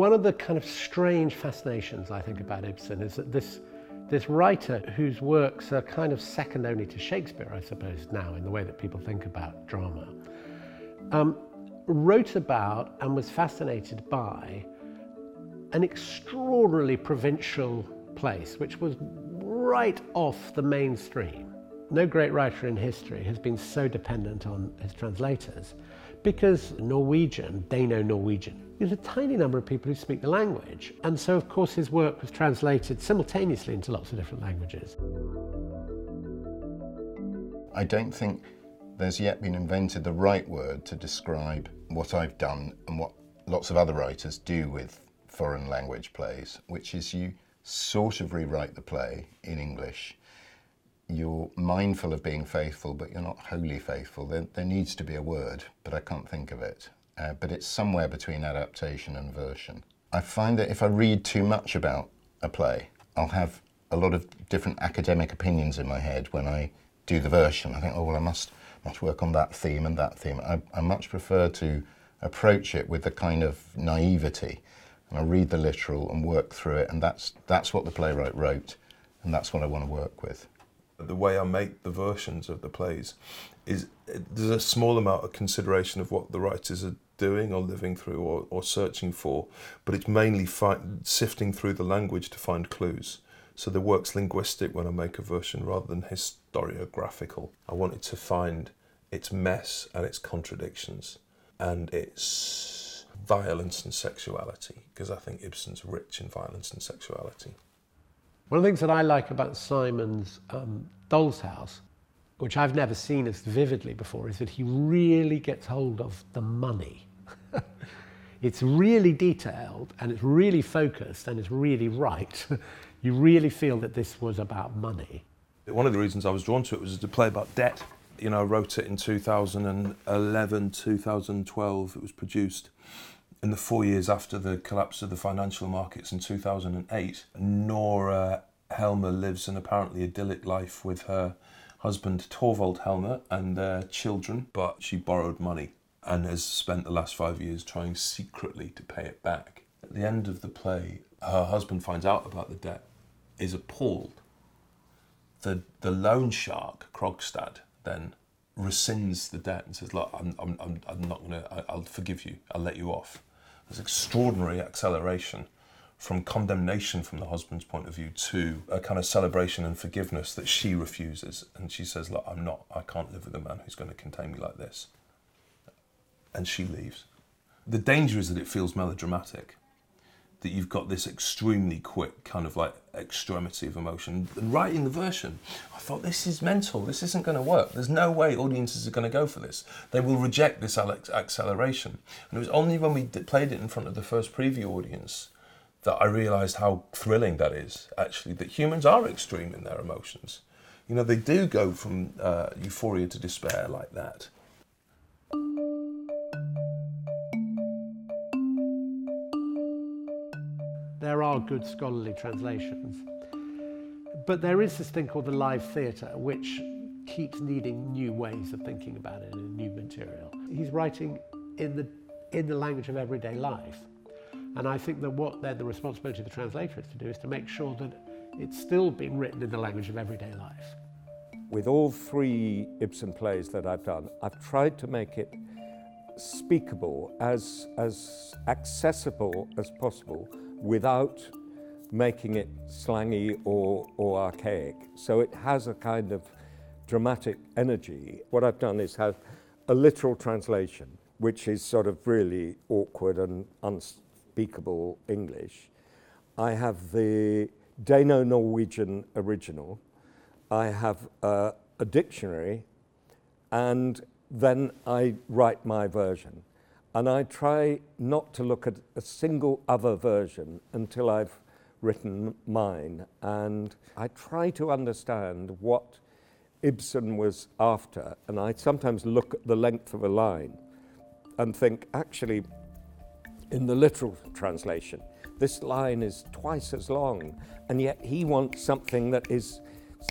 one of the kind of strange fascinations I think about Ibsen is that this, this writer whose works are kind of second only to Shakespeare, I suppose, now in the way that people think about drama, um, wrote about and was fascinated by an extraordinarily provincial place, which was right off the mainstream. No great writer in history has been so dependent on his translators because Norwegian, Dano-Norwegian, There's a tiny number of people who speak the language. And so, of course, his work was translated simultaneously into lots of different languages. I don't think there's yet been invented the right word to describe what I've done and what lots of other writers do with foreign language plays, which is you sort of rewrite the play in English. You're mindful of being faithful, but you're not wholly faithful. There, there needs to be a word, but I can't think of it. Uh, but it's somewhere between adaptation and version. I find that if I read too much about a play, I'll have a lot of different academic opinions in my head when I do the version. I think, oh, well, I must, must work on that theme and that theme. I, I much prefer to approach it with a kind of naivety and I read the literal and work through it, and that's that's what the playwright wrote, and that's what I want to work with. The way I make the versions of the plays is there's a small amount of consideration of what the writers are doing or living through or, or searching for, but it's mainly sifting through the language to find clues. So the work's linguistic when I make a version rather than historiographical. I wanted to find its mess and its contradictions and its violence and sexuality, because I think Ibsen's rich in violence and sexuality. One of the things that I like about Simon's um, Doll's House, which I've never seen as vividly before, is that he really gets hold of the money. it's really detailed and it's really focused and it's really right. you really feel that this was about money. One of the reasons I was drawn to it was to play about debt. You know, I wrote it in 2011, 2012, it was produced in the four years after the collapse of the financial markets in 2008, Nora Helmer lives an apparently idyllic life with her husband Torvald Helmer and their children, but she borrowed money and has spent the last five years trying secretly to pay it back. At the end of the play, her husband finds out about the debt, is appalled. The, the loan shark, Krogstad, then rescinds the debt and says, Look, I'm, I'm, I'm not going to, I'll forgive you, I'll let you off. There's extraordinary acceleration from condemnation from the husband's point of view to a kind of celebration and forgiveness that she refuses. And she says, Look, I'm not, I can't live with a man who's going to contain me like this. And she leaves. The danger is that it feels melodramatic that you've got this extremely quick kind of like extremity of emotion. And writing the version, I thought this is mental. This isn't going to work. There's no way audiences are going to go for this. They will reject this acceleration. And it was only when we played it in front of the first preview audience that I realised how thrilling that is. Actually, that humans are extreme in their emotions. You know, they do go from uh, euphoria to despair like that. There are good scholarly translations. But there is this thing called the live theatre, which keeps needing new ways of thinking about it and new material. He's writing in the, in the language of everyday life. And I think that what then the responsibility of the translator is to do is to make sure that it's still being written in the language of everyday life. With all three Ibsen plays that I've done, I've tried to make it speakable, as, as accessible as possible, without making it slangy or, or archaic. So it has a kind of dramatic energy. What I've done is have a literal translation, which is sort of really awkward and unspeakable English. I have the Dano Norwegian original. I have uh, a dictionary, and then I write my version. And I try not to look at a single other version until I've written mine. And I try to understand what Ibsen was after. And I sometimes look at the length of a line and think, actually, in the literal translation, this line is twice as long, and yet he wants something that is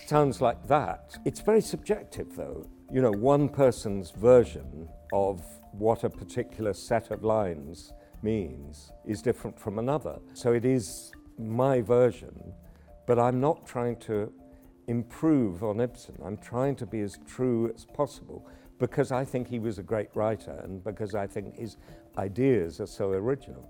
sounds like that. It's very subjective, though. You know, one person's version of what a particular set of lines means is different from another. So it is my version, but I'm not trying to improve on Ibsen. I'm trying to be as true as possible because I think he was a great writer and because I think his ideas are so original.